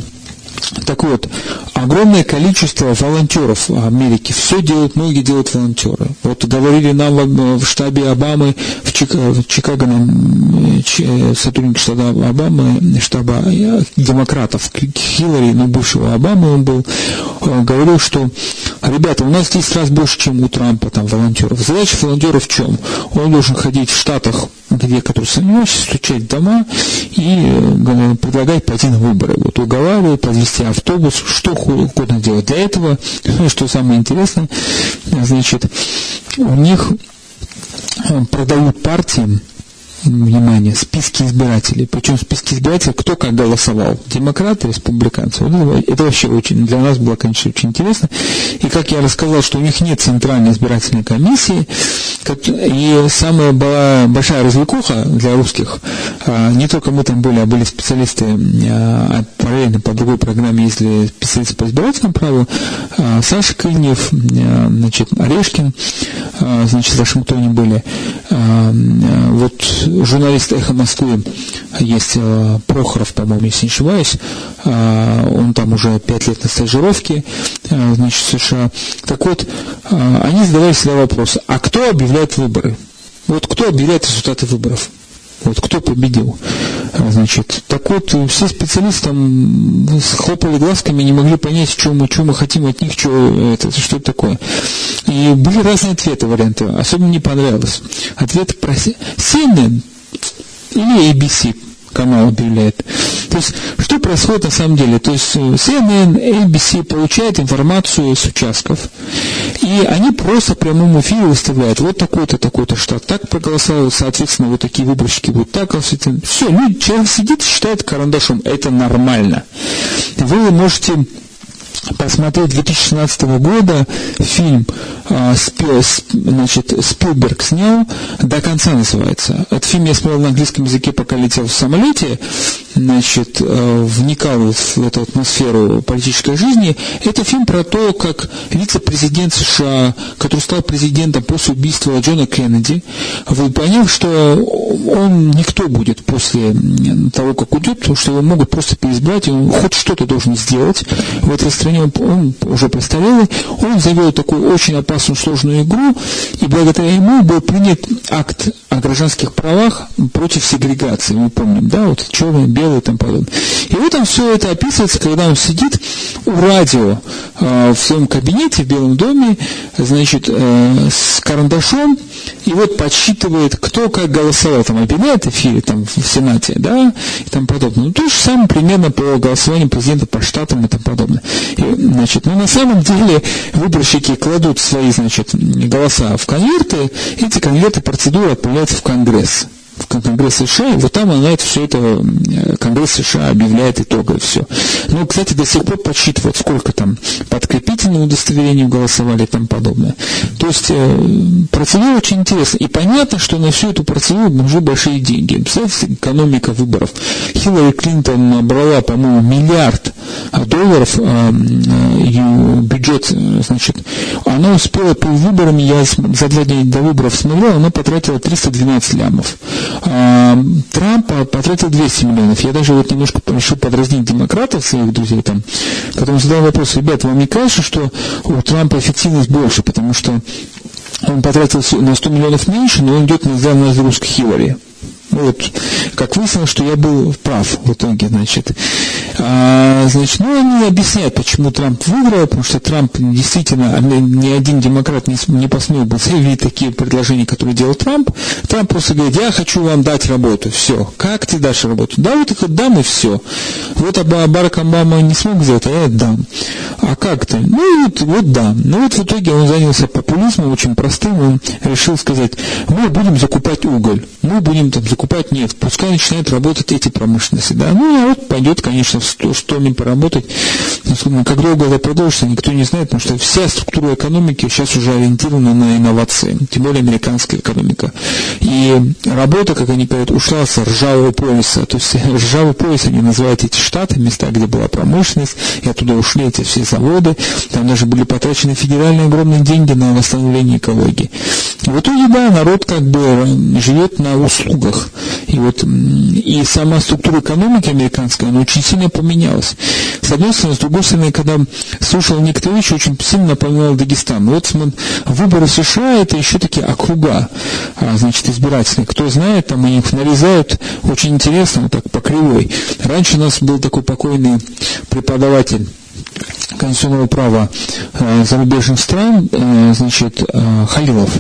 [SPEAKER 2] Так вот, огромное количество волонтеров в Америке, все делают, многие делают волонтеры. Вот говорили нам в, штабе Обамы, в, в Чикаго нам э, сотрудник штаба Обамы, штаба э, демократов, Хиллари, ну, бывшего Обамы он был, э, говорил, что, ребята, у нас 10 раз больше, чем у Трампа там волонтеров. Задача волонтеров в чем? Он должен ходить в Штатах где, которые сомневаются, стучать в дома и э, предлагать пойти на выборы. Вот уговаривают, подвести автобус, что угодно делать. Для этого, что самое интересное, значит, у них э, продают партии внимание, списки избирателей. Причем списки избирателей, кто как голосовал, демократы, республиканцы. Вот это вообще очень, для нас было, конечно, очень интересно. И как я рассказал, что у них нет центральной избирательной комиссии, и самая была большая развлекуха для русских, а, не только мы там были, а были специалисты, а, параллельно по другой программе ездили специалисты по избирательному праву, а, Саша Клинев, значит, Орешкин, значит, в Вашингтоне были. Вот журналист «Эхо Москвы» есть э, Прохоров, по-моему, если не ошибаюсь, э, он там уже пять лет на стажировке, э, значит, в США. Так вот, они задавали всегда вопрос, а кто объявляет выборы? Вот кто объявляет результаты выборов? Вот кто победил? Значит, так вот, все специалисты там хлопали глазками, не могли понять, что мы, что мы хотим от них, что это, что это такое. И были разные ответы, варианты. Особенно не понравилось. Ответ про CNN или ABC канал объявляет. То есть, что происходит на самом деле? То есть, CNN, ABC получают информацию с участков, и они просто в прямом эфире выставляют, вот такой-то, такой-то штат так проголосовал, соответственно, вот такие выборщики будут так. Все, ну, человек сидит считает карандашом, это нормально. Вы можете посмотреть 2016 года фильм а, значит, Спилберг снял, до конца называется. Этот фильм я смотрел на английском языке, пока летел в самолете, значит, э, вникал в эту атмосферу политической жизни. Это фильм про то, как вице-президент США, который стал президентом после убийства Джона Кеннеди, понял, что он никто будет после того, как уйдет, потому что его могут просто переизбрать, и он хоть что-то должен сделать в этой стране, он, он уже престарелый, он завел такую очень опасную сложную игру, и благодаря ему был принят акт о гражданских правах против сегрегации, мы помним, да, вот черный, белый и тому подобное. И вот там все это описывается, когда он сидит у радио э, в своем кабинете в Белом доме, значит, э, с карандашом, и вот подсчитывает, кто как голосовал, там объявляет эфире там, в Сенате, да, и тому подобное. Ну, то же самое примерно по голосованию президента по штатам и тому подобное. И, значит, но на самом деле выборщики кладут свои, значит, голоса в конверты, эти конверты процедуры отправляются в Конгресс Конгресс США, и вот там она это все это, э, Конгресс США объявляет итоги, все. Ну, кстати, до сих пор подсчитывают, сколько там подкрепительного удостоверения голосовали и тому подобное. То есть э, процедура очень интересная. И понятно, что на всю эту процедуру нужны большие деньги. Представляете, экономика выборов. Хиллари Клинтон набрала, по-моему, миллиард долларов э, бюджет, значит, она успела по выборам, я за два дня до выборов смотрел, она потратила 312 лямов. Трамп потратил 200 миллионов. Я даже вот немножко решил подразнить демократов, своих друзей там, которым задал вопрос, ребята, вам не кажется, что у Трампа эффективность больше, потому что он потратил на 100 миллионов меньше, но он идет на разгрузку Хиллари. Вот, как выяснилось, что я был прав в итоге, значит. А, значит, ну, они объясняют, почему Трамп выиграл, потому что Трамп действительно, ни один демократ не, не посмел бы заявить такие предложения, которые делал Трамп. Трамп просто говорит, я хочу вам дать работу, все. Как ты дашь работу? Да, вот их дам и все. Вот Барак Обама не смог сделать, а я дам. А как ты? Ну, вот, вот да. Ну, вот в итоге он занялся популизмом очень простым, он решил сказать, мы будем закупать уголь, мы будем там закупать покупать нефть, пускай начинают работать эти промышленности. Да? Ну, вот пойдет, конечно, в 100, 100 не поработать. Как долго это продолжится, никто не знает, потому что вся структура экономики сейчас уже ориентирована на инновации, тем более американская экономика. И работа, как они говорят, ушла с ржавого пояса. То есть ржавый пояс они называют эти штаты, места, где была промышленность, и оттуда ушли эти все заводы. Там даже были потрачены федеральные огромные деньги на восстановление экологии. В итоге, да, народ как бы живет на услугах. И вот и сама структура экономики американской, она очень сильно поменялась. С одной стороны, с другой стороны, когда слушал некоторые вещи, очень сильно напоминал Дагестан. Вот выборы США это еще такие округа, а, значит, избирательные. Кто знает, там их нарезают очень интересно, вот так по кривой. Раньше у нас был такой покойный преподаватель конституционного права э, зарубежных стран, э, значит, э, Халилов.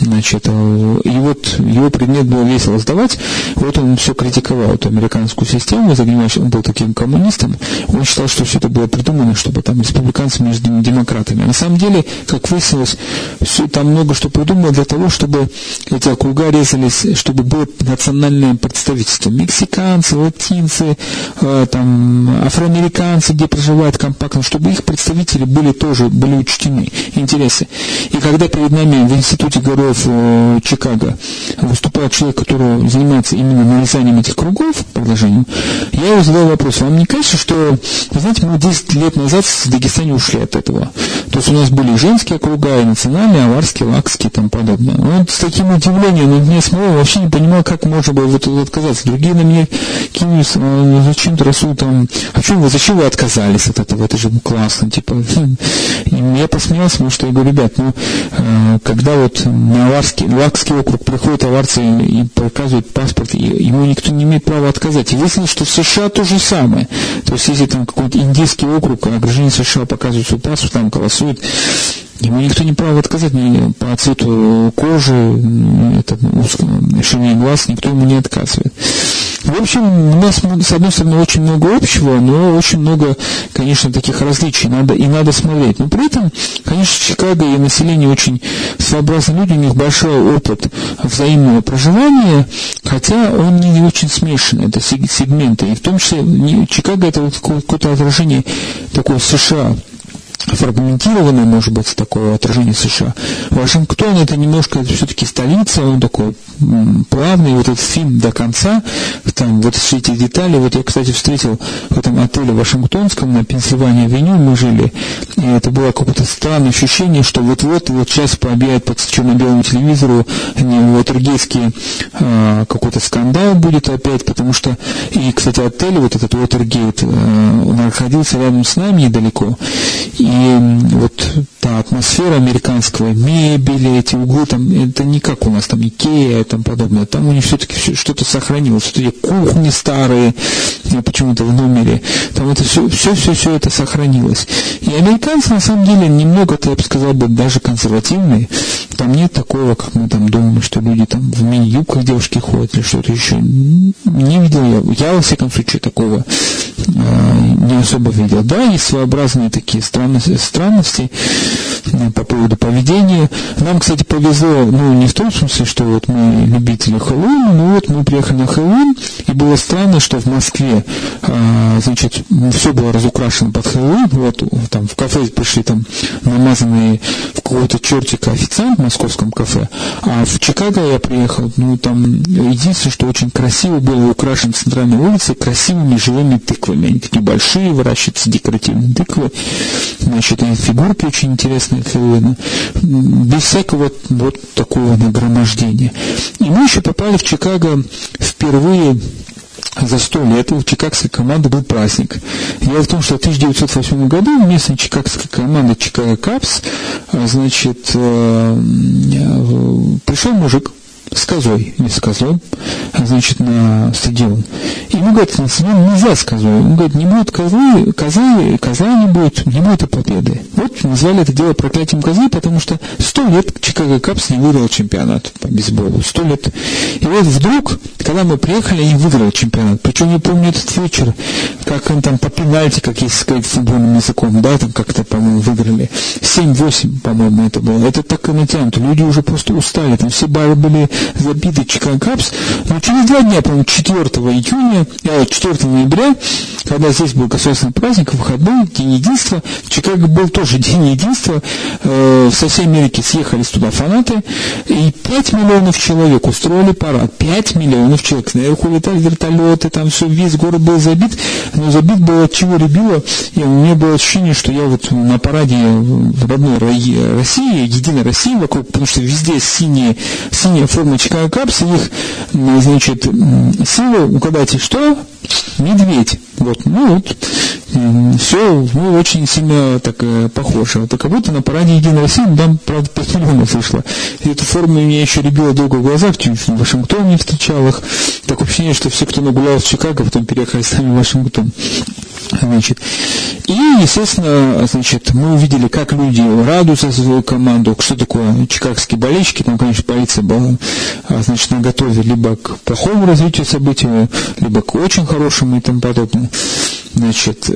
[SPEAKER 2] Значит, э, и вот его предмет было весело сдавать, вот он все критиковал эту американскую систему, занимаясь, он был таким коммунистом, он считал, что все это было придумано, чтобы там республиканцы между демократами. А на самом деле, как выяснилось, все, там много что придумано для того, чтобы эти округа резались, чтобы было национальное представительство. Мексиканцы, латинцы, э, там, афроамериканцы, где проживают компактно, чтобы их представители были тоже, были учтены, интересы. И когда перед нами в институте говорят, в э, Чикаго выступает человек, который занимается именно нарезанием этих кругов, предложением, я его задал вопрос, вам не кажется, что, вы знаете, мы 10 лет назад в Дагестане ушли от этого. То есть у нас были женские круга, и национальные, аварские, лакские и тому подобное. Вот с таким удивлением, он меня смотрел, вообще не понимал, как можно было вот отказаться. Другие на меня кинулись, «А, ну, зачем ты, Расул, там, а что вы, зачем вы отказались от этого, это же классно, типа. И я посмеялся, потому что я говорю, ребят, ну, э, когда вот на Лакский, Лакский округ приходят аварцы и показывают паспорт, и ему никто не имеет права отказать. И выяснилось, что в США то же самое. То есть, если там какой-то индийский округ, а гражданин США показывает свой паспорт, там голосует, Ему никто не прав отказать ни по цвету кожи, это, ширине глаз, никто ему не отказывает. В общем, у нас, с одной стороны, очень много общего, но очень много, конечно, таких различий, надо, и надо смотреть. Но при этом, конечно, Чикаго и население очень своеобразные люди, у них большой опыт взаимного проживания, хотя он не очень смешанный, это сегменты. И в том числе Чикаго это вот какое-то отражение такого США фрагментированное, может быть, такое отражение США. Вашингтон это немножко это все-таки столица, он такой плавный, вот этот фильм до конца, там вот все эти детали, вот я, кстати, встретил в этом отеле Вашингтонском на Пенсильвании авеню мы жили, и это было какое-то странное ощущение, что вот-вот, вот сейчас пообъявят по черно-белому телевизору не Уотергейский а, какой-то скандал будет опять, потому что, и, кстати, отель, вот этот Уотергейт, а, находился рядом с нами недалеко, и вот та атмосфера американского, мебели, эти углы, там, это не как у нас там Икея и тому подобное. Там у них все-таки что-то сохранилось. Эти кухни старые, почему-то в номере. Там это все, все, все, все это сохранилось. И американцы, на самом деле, немного, я бы сказал, бы, даже консервативные. Там нет такого, как мы там думаем, что люди там в мини-юбках девушки ходят или что-то еще. Не видел я. Я, во всяком случае, такого э, не особо видел. Да, есть своеобразные такие странности, странности э, по поводу поведения. Нам, кстати, повезло, ну, не в том смысле, что вот мы любители Хэллоуина, но вот мы приехали на Хэллоуин, и было странно, что в Москве, э, значит, все было разукрашено под Хэллоуин, вот там в кафе пришли там намазанные в какого-то чертика официант в московском кафе, а в Чикаго я приехал, ну, там единственное, что очень красиво было украшен центральной улицы красивыми живыми тыквами, они такие большие, выращиваются декоративные тыквы. Значит, и фигурки очень интересные. Без всякого вот, вот такого нагромождения. И мы еще попали в Чикаго впервые за сто лет у чикагской команды был праздник. Дело в том, что в 1908 году местная чикагская команда Чикаго Капс, а, значит, э, э, пришел мужик, с козой, не с козлом, а значит, на стадион. И ему говорят, на стадион нельзя с козой. Он говорит, не будет козы, козы, козла не будет, не будет и победы. Вот назвали это дело проклятием козы, потому что сто лет Чикаго Капс не выиграл чемпионат по бейсболу. Сто лет. И вот вдруг, когда мы приехали, они выиграли чемпионат. Причем я помню этот вечер, как он там по пенальти, как если сказать футбольным языком, да, там как-то, по-моему, выиграли. 7-8, по-моему, это было. Это так и натянуто. Люди уже просто устали. Там все бары были забиты Чикаго Капс. Но через два дня, по-моему, 4 июня, 4 э, ноября, когда здесь был государственный праздник, выходной, День единства, в Чикаго был тоже День единства, э, со всей Америки съехались туда фанаты, и 5 миллионов человек устроили парад. 5 миллионов человек. Наверху летали вертолеты, там все, весь город был забит, но забит был от чего ребило. И у меня было ощущение, что я вот на параде в родной России, единой России вокруг, потому что везде синие, синяя форма Чикаго Капс, их, значит, силы, угадайте, что? Медведь. Вот, ну вот, все, ну, очень сильно так похоже. Вот, как будто на параде Единой России, там, правда, 5 миллионов вышло. И эту форму меня еще ребило долго в глазах, в Вашингтоне встречал их. Так ощущение, что все, кто нагулял в Чикаго, потом переехали сами в Вашингтон. Значит, и, естественно, значит, мы увидели, как люди радуются за свою команду, что такое чикагские болельщики, там, конечно, полиция была, а, значит, на готове либо к плохому развитию событий, либо к очень хорошему и тому подобное. Значит,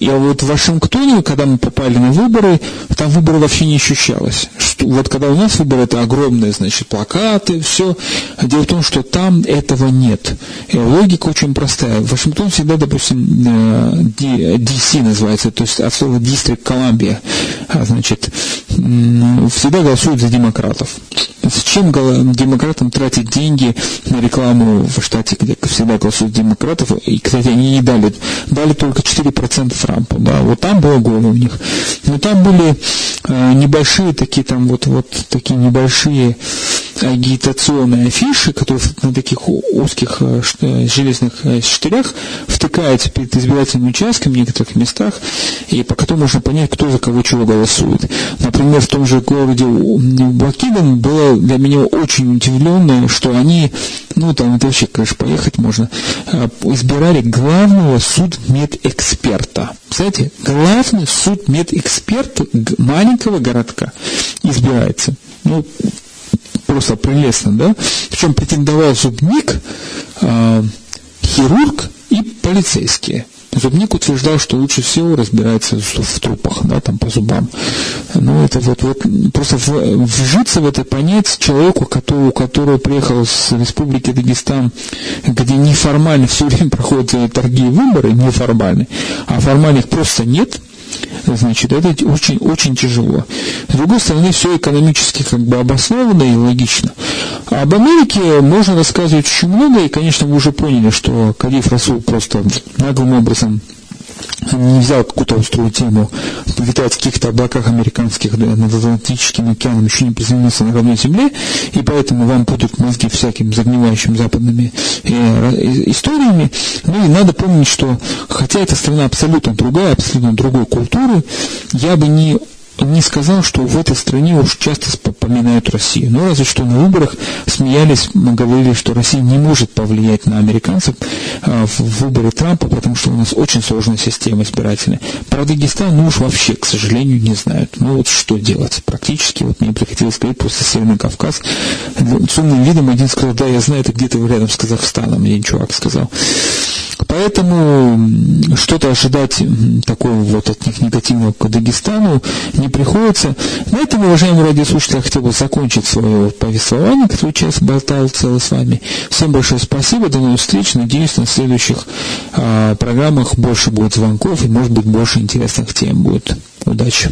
[SPEAKER 2] я вот в Вашингтоне, когда мы попали на выборы, там выборы вообще не ощущалось. Что, вот когда у нас выборы, это огромные, значит, плакаты, все. Дело в том, что там этого нет. И логика очень простая. Вашингтон всегда, допустим, DC э, называется, то есть от слова District Columbia, а, значит, всегда голосуют за демократов. Зачем демократам тратить деньги на рекламу в штате, где всегда голосуют демократов, и, кстати, они не дали дали только 4% Трампу, да, вот там было горе у них. Но там были э, небольшие такие, там вот, вот такие небольшие агитационные афиши, которые на таких узких э, э, железных э, штырях втыкаются перед избирательным участком в некоторых местах, и по которым можно понять, кто за кого чего голосует. Например, в том же городе Бакиден было для меня очень удивленно, что они, ну там это вообще, конечно, поехать можно, избирали главного судмедэксперта. Кстати, главный судмедэксперт маленького городка избирается. Ну, просто прелестно, да? Причем претендовал зубник, э, хирург и полицейские. Зубник утверждал, что лучше всего разбирается в трупах, да, там по зубам. Ну, это вот, вот просто вжиться в это понять человеку, который, у которого приехал с республики Дагестан, где неформально все время проходят торги и выборы, неформальные, а формальных просто нет – значит, это очень, очень тяжело. С другой стороны, все экономически как бы обосновано и логично. Об Америке можно рассказывать очень много, и, конечно, вы уже поняли, что Кадиф Расул просто наглым образом не взял какую-то острую тему, витать в каких-то облаках американских над Атлантическим океаном, еще не приземлился на родной земле, и поэтому вам будут мозги всяким загнивающим западными э, историями. Ну и надо помнить, что хотя эта страна абсолютно другая, абсолютно другой культуры, я бы не не сказал, что в этой стране уж часто поминают Россию. Но разве что на выборах смеялись, говорили, что Россия не может повлиять на американцев а, в выборе Трампа, потому что у нас очень сложная система избирательная. Про Дагестан, ну уж вообще, к сожалению, не знают. Ну вот что делать? Практически, вот мне приходилось сказать, просто Северный Кавказ. С умным видом один сказал, да, я знаю, это где-то рядом с Казахстаном, мне чувак сказал. Поэтому что-то ожидать такого вот от них негативного к Дагестану не приходится. На этом, уважаемые радиослушатели, я хотел бы закончить свое повествование, которое сейчас болтал целый с вами. Всем большое спасибо, до новых встреч. Надеюсь, на следующих а, программах больше будет звонков и, может быть, больше интересных тем будет. Удачи!